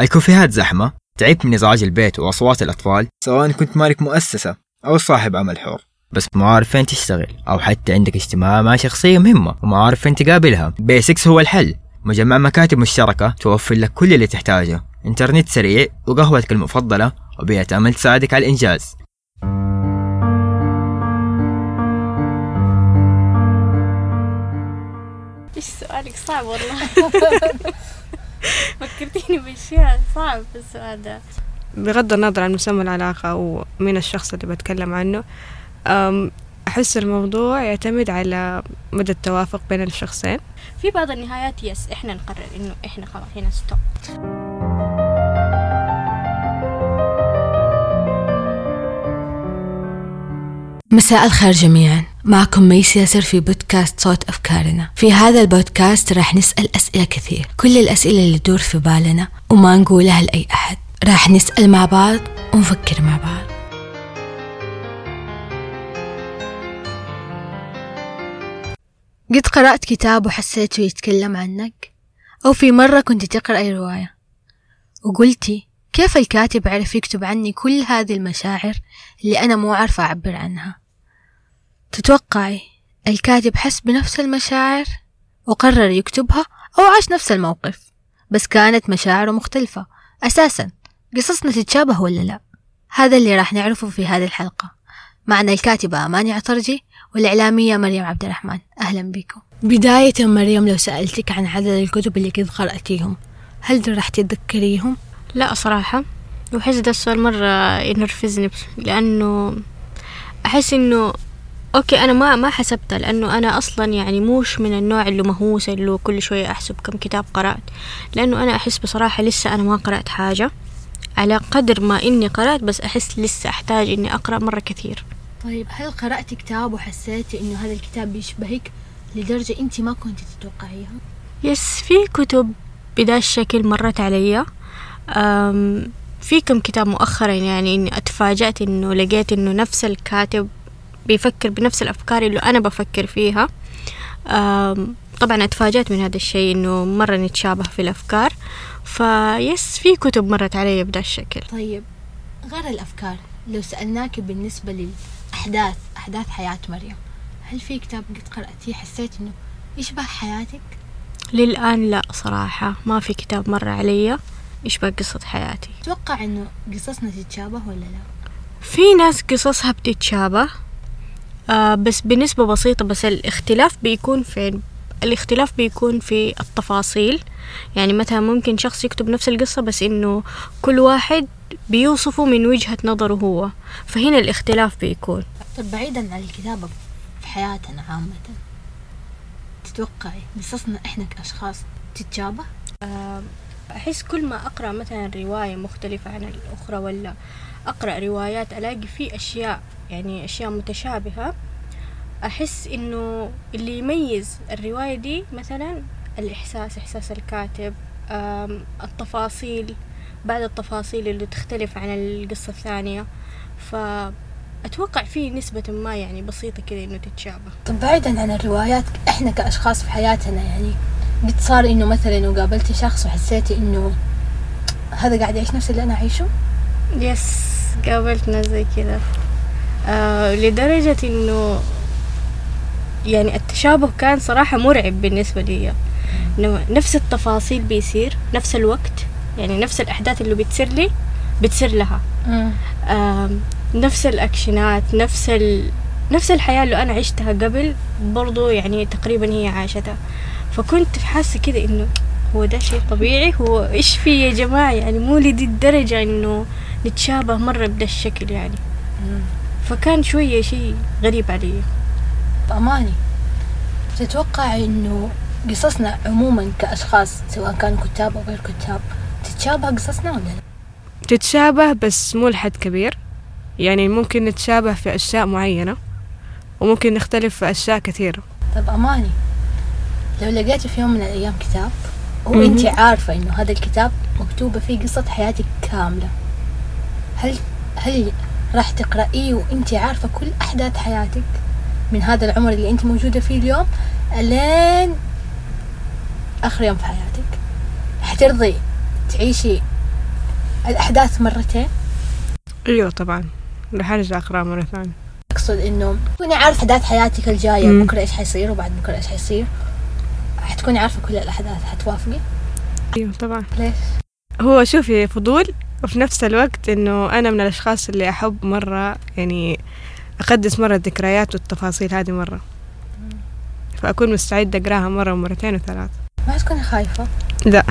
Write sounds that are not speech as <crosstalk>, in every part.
الكوفيهات زحمة؟ تعبت من إزعاج البيت وأصوات الأطفال؟ سواء كنت مالك مؤسسة أو صاحب عمل حر. بس ما عارف فين تشتغل أو حتى عندك اجتماع مع شخصية مهمة وما عارف فين تقابلها. بيسكس هو الحل. مجمع مكاتب مشتركة توفر لك كل اللي تحتاجه. إنترنت سريع وقهوتك المفضلة وبيئة عمل تساعدك على الإنجاز. إيش سؤالك؟ صعب والله. <laughs> فكرتيني بأشياء صعب في السؤال ده. بغض النظر عن مسمى العلاقة أو مين الشخص اللي بتكلم عنه أحس الموضوع يعتمد على مدى التوافق بين الشخصين. في بعض النهايات yes إحنا نقرر إنه إحنا خلاص هنا stop مساء الخير جميعا. معكم ميس ياسر في بودكاست صوت أفكارنا. في هذا البودكاست راح نسأل أسئلة كثير. كل الأسئلة اللي تدور في بالنا وما نقولها لأي أحد. راح نسأل مع بعض ونفكر مع بعض. قد قرأت كتاب وحسيته يتكلم عنك؟ أو في مرة كنت تقرأ أي رواية؟ وقلتي كيف الكاتب عرف يكتب عني كل هذه المشاعر اللي أنا مو عارفة أعبر عنها؟ تتوقعي الكاتب حس بنفس المشاعر؟ وقرر يكتبها أو عاش نفس الموقف. بس كانت مشاعره مختلفة. أساسا قصصنا تتشابه ولا لا؟ هذا اللي راح نعرفه في هذه الحلقة. معنا الكاتبة أماني عطرجي والإعلامية مريم عبد الرحمن. أهلا بكم. بداية مريم لو سألتك عن عدد الكتب اللي قد قرأتيهم هل راح تتذكريهم؟ لا صراحة. وأحس ده السؤال مرة ينرفزني لأنه أحس إنه أوكي أنا ما ما حسبتها لأنه أنا أصلا يعني موش من النوع اللي مهووس اللي كل شوية أحسب كم كتاب قرأت لأنه أنا أحس بصراحة لسه أنا ما قرأت حاجة على قدر ما إني قرأت بس أحس لسه أحتاج إني أقرأ مرة كثير طيب هل قرأت كتاب وحسيتي إنه هذا الكتاب بيشبهك لدرجة أنت ما كنت تتوقعيها؟ يس في كتب بدا الشكل مرت علي في كم كتاب مؤخرا يعني إني أتفاجأت إنه لقيت إنه نفس الكاتب بيفكر بنفس الأفكار اللي أنا بفكر فيها طبعا أتفاجأت من هذا الشيء إنه مرة نتشابه في الأفكار فيس في كتب مرت علي بدا الشكل طيب غير الأفكار لو سألناك بالنسبة للأحداث أحداث حياة مريم هل في كتاب قد قرأتيه حسيت إنه يشبه حياتك؟ للآن لا صراحة ما في كتاب مر علي يشبه قصة حياتي تتوقع إنه قصصنا تتشابه ولا لا؟ في ناس قصصها بتتشابه آه بس بنسبة بسيطة بس الاختلاف بيكون في الاختلاف بيكون في التفاصيل. يعني مثلا ممكن شخص يكتب نفس القصة بس إنه كل واحد بيوصفه من وجهة نظره هو. فهنا الاختلاف بيكون. طيب بعيدا عن الكتابة في حياتنا عامة تتوقعي قصصنا إحنا كأشخاص تتشابه؟ آه، أحس كل ما أقرأ مثلا رواية مختلفة عن الأخرى ولا أقرأ روايات ألاقي فيه أشياء يعني أشياء متشابهة. أحس إنه اللي يميز الرواية دي مثلا الإحساس إحساس الكاتب التفاصيل بعد التفاصيل اللي تختلف عن القصة الثانية. فأتوقع في نسبة ما يعني بسيطة كده إنه تتشابه. طب بعيدا عن الروايات إحنا كأشخاص في حياتنا يعني قد صار إنه مثلا لو قابلتي شخص وحسيتي إنه هذا قاعد يعيش نفس اللي أنا أعيشه؟ يس قابلت ناس زي كذا. آه لدرجة إنه يعني التشابه كان صراحة مرعب بالنسبة لي. إنه نفس التفاصيل بيصير نفس الوقت يعني نفس الأحداث اللي بتصير لي بتصير لها. آم، نفس الأكشنات نفس ال... نفس الحياة اللي أنا عشتها قبل برضو يعني تقريبا هي عاشتها. فكنت حاسة كده إنه هو ده شيء طبيعي؟ هو إيش في يا جماعة؟ يعني مو لدي الدرجة إنه نتشابه مرة بدا الشكل يعني. فكان شوية شيء غريب علي بأماني تتوقعي إنه قصصنا عموما كأشخاص سواء كانوا كتاب أو غير كتاب تتشابه قصصنا ولا لا؟ تتشابه بس مو لحد كبير. يعني ممكن نتشابه في أشياء معينة وممكن نختلف في أشياء كثيرة. طب أماني لو لقيتي في يوم من الأيام كتاب وأنت عارفة إنه هذا الكتاب مكتوبة فيه قصة حياتك كاملة هل هل راح تقرأيه وأنت عارفة كل أحداث حياتك من هذا العمر اللي أنت موجودة فيه اليوم ألين آخر يوم في حياتك. حترضي تعيشي الأحداث مرتين. أيوة طبعا. رح أرجع أقرأ مرة ثانية. أقصد إنه تكوني عارفة أحداث حياتك الجاية. بكرة إيش حيصير وبعد بكرة إيش حيصير. حتكوني عارفة كل الأحداث حتوافقي؟ أيوة طبعا. ليش؟ هو شوفي فضول وفي نفس الوقت إنه أنا من الأشخاص اللي أحب مرة يعني أقدس مرة الذكريات والتفاصيل هذه مرة. فأكون مستعدة أقراها مرة ومرتين وثلاث ما تكوني خايفة؟ لا.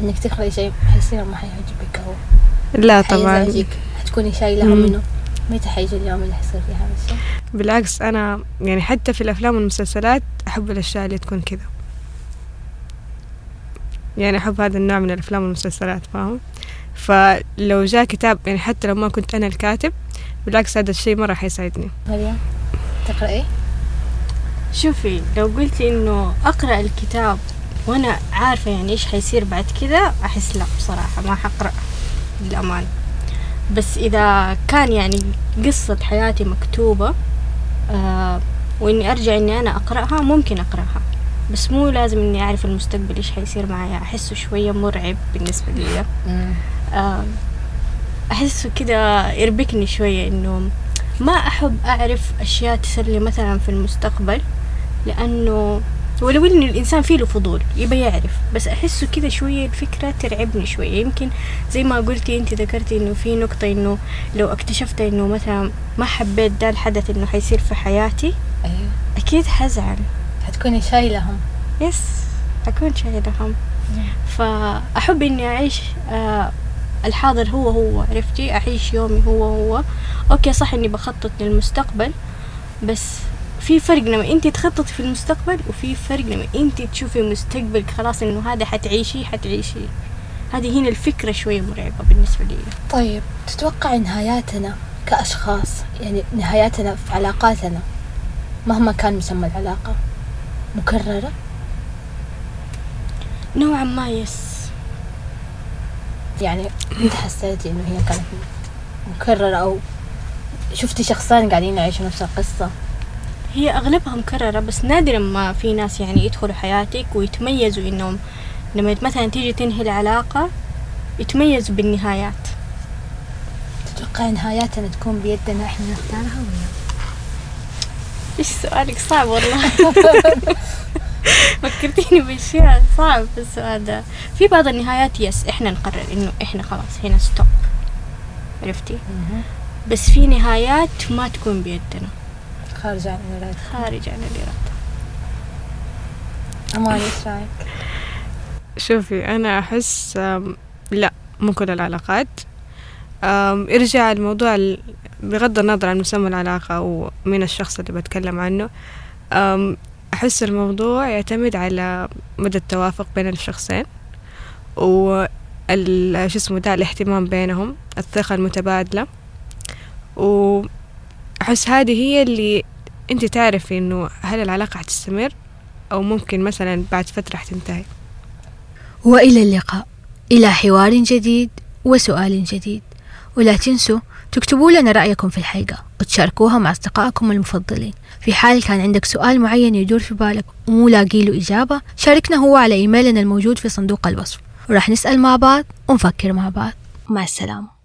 إنك تقرأي شيء حيصير ما حيعجبك أو لا طبعا. حتكوني مم. إنه متى حيجي اليوم اللي حيصير فيه هذا الشيء؟ بالعكس أنا يعني حتى في الأفلام والمسلسلات أحب الأشياء اللي تكون كذا. يعني أحب هذا النوع من الأفلام والمسلسلات فاهم؟ فلو جاء كتاب يعني حتى لو ما كنت أنا الكاتب بالعكس هذا الشيء مرة حيساعدني. مريم تقرأي؟ شوفي لو قلتي إنه أقرأ الكتاب وأنا عارفة يعني إيش حيصير بعد كذا أحس لا بصراحة ما حقرأ للامانه بس إذا كان يعني قصة حياتي مكتوبة آه وإني أرجع إني أنا أقرأها ممكن أقرأها. بس مو لازم إني أعرف المستقبل إيش حيصير معايا أحسه شوية مرعب بالنسبة لي. آه، أحسه كده يربكني شوية إنه ما أحب أعرف أشياء تصير لي مثلا في المستقبل لأنه ولو إن الإنسان فيه له فضول يبى يعرف بس أحسه كده شوية الفكرة ترعبني شوية. يمكن زي ما قلتي أنت ذكرتي إنه في نقطة إنه لو اكتشفت إنه مثلا ما حبيت ده الحدث إنه حيصير في حياتي أيوه. أكيد حزعل. حتكوني شايلة هم yes أكون شايلة هم فأحب إني أعيش آه الحاضر هو هو عرفتي؟ أعيش يومي هو هو. okay صح إني بخطط للمستقبل بس في فرق لما أنت تخططي في المستقبل وفي فرق لما أنت تشوفي مستقبلك خلاص إنه هذا حتعيشي حتعيشي. هذه هنا الفكرة شوية مرعبة بالنسبة لي. طيب تتوقع نهاياتنا كأشخاص يعني نهاياتنا في علاقاتنا مهما كان مسمى العلاقة مكررة؟ نوعا ما يس يعني حسيتي إنه هي كانت مكررة أو شفتي شخصين قاعدين يعيشوا نفس القصة. هي أغلبها مكررة بس نادرا ما في ناس يعني يدخلوا حياتك ويتميزوا إنهم لما مثلا تيجي تنهي العلاقة يتميزوا بالنهايات. تتوقع نهاياتنا تكون بيدنا إحنا نختارها ولا؟ إيش سؤالك؟ صعب والله. <laughs> فكرتيني بأشياء صعب في السؤال ده. في بعض النهايات yes إحنا نقرر إنه إحنا خلاص هنا stop عرفتي؟ بس في نهايات ما تكون بيدنا. خارجة عن الإرادة. خارج عن الإرادة. أمان إيش رأيك؟ شوفي أنا أحس لا مو كل العلاقات. ارجع الموضوع ال- بغض النظر عن مسمى العلاقة ومين الشخص اللي بتكلم عنه. أحس الموضوع يعتمد على مدى التوافق بين الشخصين و شو اسمه ده الاهتمام بينهم الثقة المتبادلة. وأحس هذه هي اللي أنت تعرفي إنه هل العلاقة حتستمر أو ممكن مثلا بعد فترة حتنتهي. وإلى اللقاء. إلى حوار جديد وسؤال جديد. ولا تنسوا تكتبوا لنا رأيكم في الحلقة. وتشاركوها مع أصدقائكم المفضلين. في حال كان عندك سؤال معين يدور في بالك ومو لاقي له إجابة شاركنا هو على إيميلنا الموجود في صندوق الوصف. وراح نسأل مع بعض ونفكر مع بعض. مع السلامة.